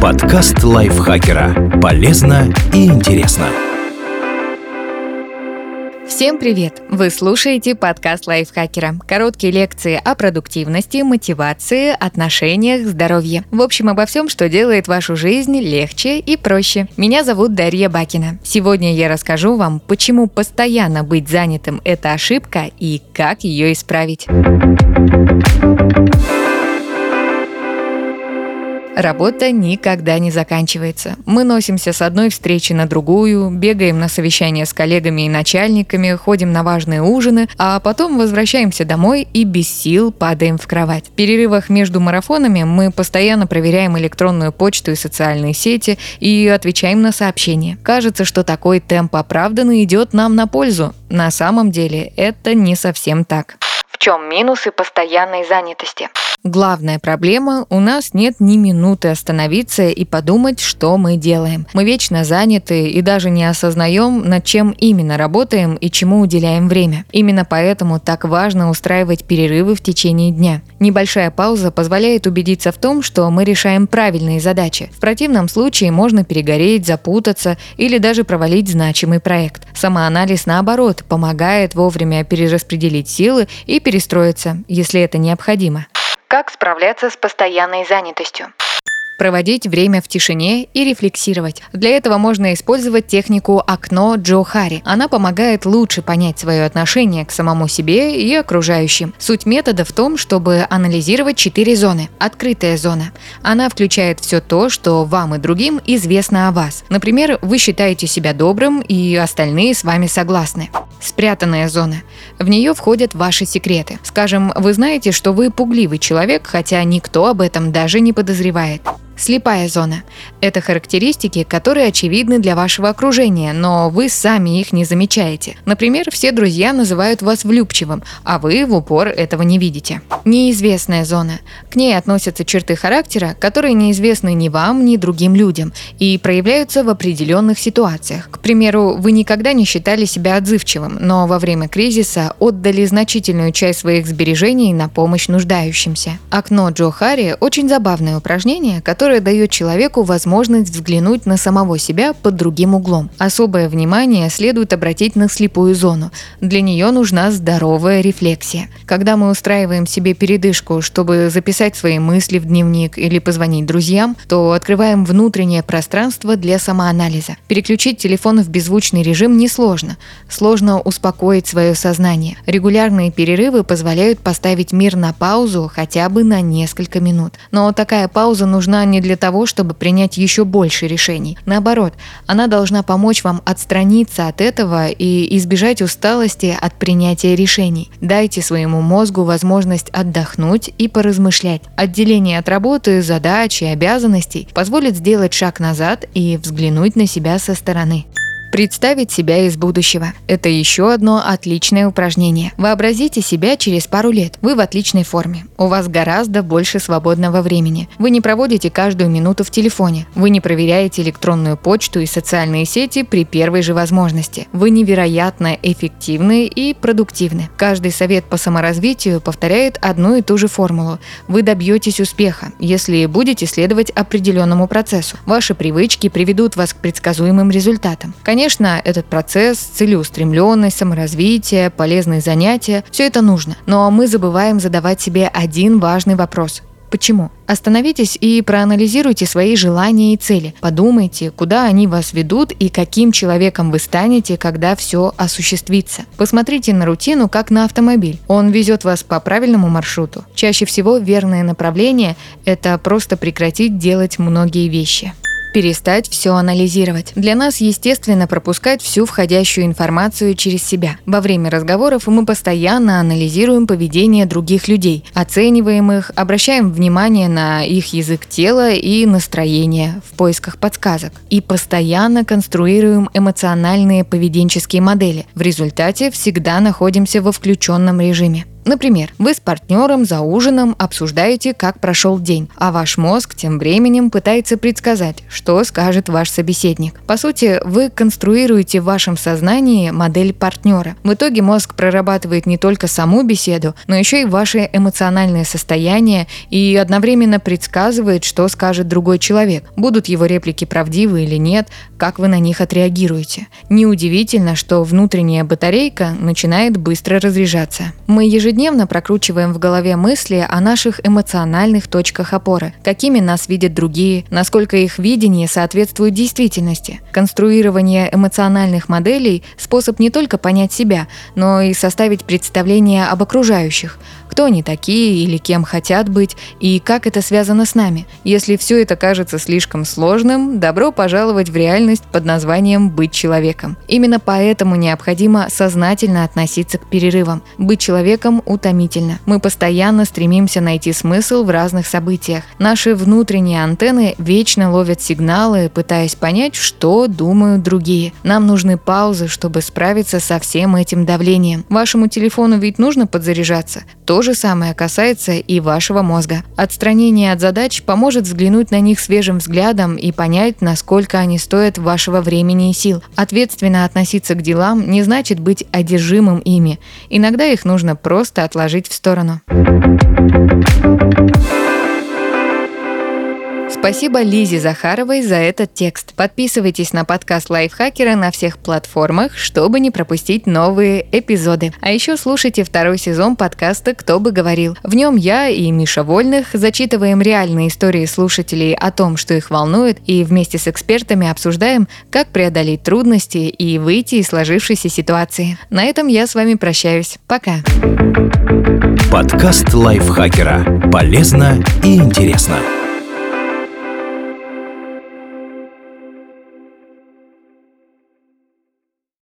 Подкаст лайфхакера. Полезно и интересно. Всем привет! Вы слушаете подкаст лайфхакера. Короткие лекции о продуктивности, мотивации, отношениях, здоровье. В общем, обо всем, что делает вашу жизнь легче и проще. Меня зовут Дарья Бакина. Сегодня я расскажу вам, почему постоянно быть занятым – это ошибка и как ее исправить. Работа никогда не заканчивается. Мы носимся с одной встречи на другую, бегаем на совещания с коллегами и начальниками, ходим на важные ужины, а потом возвращаемся домой и без сил падаем в кровать. В перерывах между марафонами мы постоянно проверяем электронную почту и социальные сети и отвечаем на сообщения. Кажется, что такой темп оправданно идет нам на пользу. На самом деле это не совсем так. В чем минусы постоянной занятости? Главная проблема – у нас нет ни минуты остановиться и подумать, что мы делаем. Мы вечно заняты и даже не осознаем, над чем именно работаем и чему уделяем время. Именно поэтому так важно устраивать перерывы в течение дня. Небольшая пауза позволяет убедиться в том, что мы решаем правильные задачи. В противном случае можно перегореть, запутаться или даже провалить значимый проект. Самоанализ, наоборот, помогает вовремя перераспределить силы и перестроиться, если это необходимо. Как справляться с постоянной занятостью? проводить время в тишине и рефлексировать. Для этого можно использовать технику «окно Джо Хари». Она помогает лучше понять свое отношение к самому себе и окружающим. Суть метода в том, чтобы анализировать четыре зоны. Открытая зона. Она включает все то, что вам и другим известно о вас. Например, вы считаете себя добрым, и остальные с вами согласны. Спрятанная зона. В нее входят ваши секреты. Скажем, вы знаете, что вы пугливый человек, хотя никто об этом даже не подозревает. Слепая зона – это характеристики, которые очевидны для вашего окружения, но вы сами их не замечаете. Например, все друзья называют вас влюбчивым, а вы в упор этого не видите. Неизвестная зона. К ней относятся черты характера, которые неизвестны ни вам, ни другим людям и проявляются в определенных ситуациях. К примеру, вы никогда не считали себя отзывчивым, но во время кризиса отдали значительную часть своих сбережений на помощь нуждающимся. Окно Джо Харри – очень забавное упражнение, которое которая дает человеку возможность взглянуть на самого себя под другим углом. Особое внимание следует обратить на слепую зону. Для нее нужна здоровая рефлексия. Когда мы устраиваем себе передышку, чтобы записать свои мысли в дневник или позвонить друзьям, то открываем внутреннее пространство для самоанализа. Переключить телефон в беззвучный режим несложно. Сложно успокоить свое сознание. Регулярные перерывы позволяют поставить мир на паузу хотя бы на несколько минут. Но такая пауза нужна не не для того, чтобы принять еще больше решений. Наоборот, она должна помочь вам отстраниться от этого и избежать усталости от принятия решений. Дайте своему мозгу возможность отдохнуть и поразмышлять. Отделение от работы, задач и обязанностей позволит сделать шаг назад и взглянуть на себя со стороны. Представить себя из будущего. Это еще одно отличное упражнение. Вообразите себя через пару лет. Вы в отличной форме. У вас гораздо больше свободного времени. Вы не проводите каждую минуту в телефоне. Вы не проверяете электронную почту и социальные сети при первой же возможности. Вы невероятно эффективны и продуктивны. Каждый совет по саморазвитию повторяет одну и ту же формулу. Вы добьетесь успеха, если будете следовать определенному процессу. Ваши привычки приведут вас к предсказуемым результатам. Конечно, этот процесс, целеустремленность, саморазвитие, полезные занятия – все это нужно. Но мы забываем задавать себе один важный вопрос. Почему? Остановитесь и проанализируйте свои желания и цели. Подумайте, куда они вас ведут и каким человеком вы станете, когда все осуществится. Посмотрите на рутину, как на автомобиль. Он везет вас по правильному маршруту. Чаще всего верное направление – это просто прекратить делать многие вещи перестать все анализировать. Для нас естественно пропускать всю входящую информацию через себя. Во время разговоров мы постоянно анализируем поведение других людей, оцениваем их, обращаем внимание на их язык тела и настроение в поисках подсказок. И постоянно конструируем эмоциональные поведенческие модели. В результате всегда находимся во включенном режиме. Например, вы с партнером за ужином обсуждаете, как прошел день, а ваш мозг тем временем пытается предсказать, что скажет ваш собеседник. По сути, вы конструируете в вашем сознании модель партнера. В итоге мозг прорабатывает не только саму беседу, но еще и ваше эмоциональное состояние и одновременно предсказывает, что скажет другой человек. Будут его реплики правдивы или нет, как вы на них отреагируете. Неудивительно, что внутренняя батарейка начинает быстро разряжаться. Мы ежедневно прокручиваем в голове мысли о наших эмоциональных точках опоры, какими нас видят другие, насколько их видение соответствует действительности. Конструирование эмоциональных моделей – способ не только понять себя, но и составить представление об окружающих, кто они такие или кем хотят быть, и как это связано с нами. Если все это кажется слишком сложным, добро пожаловать в реальность под названием «быть человеком». Именно поэтому необходимо сознательно относиться к перерывам. Быть человеком утомительно. Мы постоянно стремимся найти смысл в разных событиях. Наши внутренние антенны вечно ловят сигналы, пытаясь понять, что думают другие. Нам нужны паузы, чтобы справиться со всем этим давлением. Вашему телефону ведь нужно подзаряжаться. То же самое касается и вашего мозга. Отстранение от задач поможет взглянуть на них свежим взглядом и понять, насколько они стоят вашего времени и сил. Ответственно относиться к делам не значит быть одержимым ими. Иногда их нужно просто отложить в сторону. Спасибо Лизе Захаровой за этот текст. Подписывайтесь на подкаст Лайфхакера на всех платформах, чтобы не пропустить новые эпизоды. А еще слушайте второй сезон подкаста «Кто бы говорил». В нем я и Миша Вольных зачитываем реальные истории слушателей о том, что их волнует, и вместе с экспертами обсуждаем, как преодолеть трудности и выйти из сложившейся ситуации. На этом я с вами прощаюсь. Пока. Подкаст Лайфхакера. Полезно и интересно.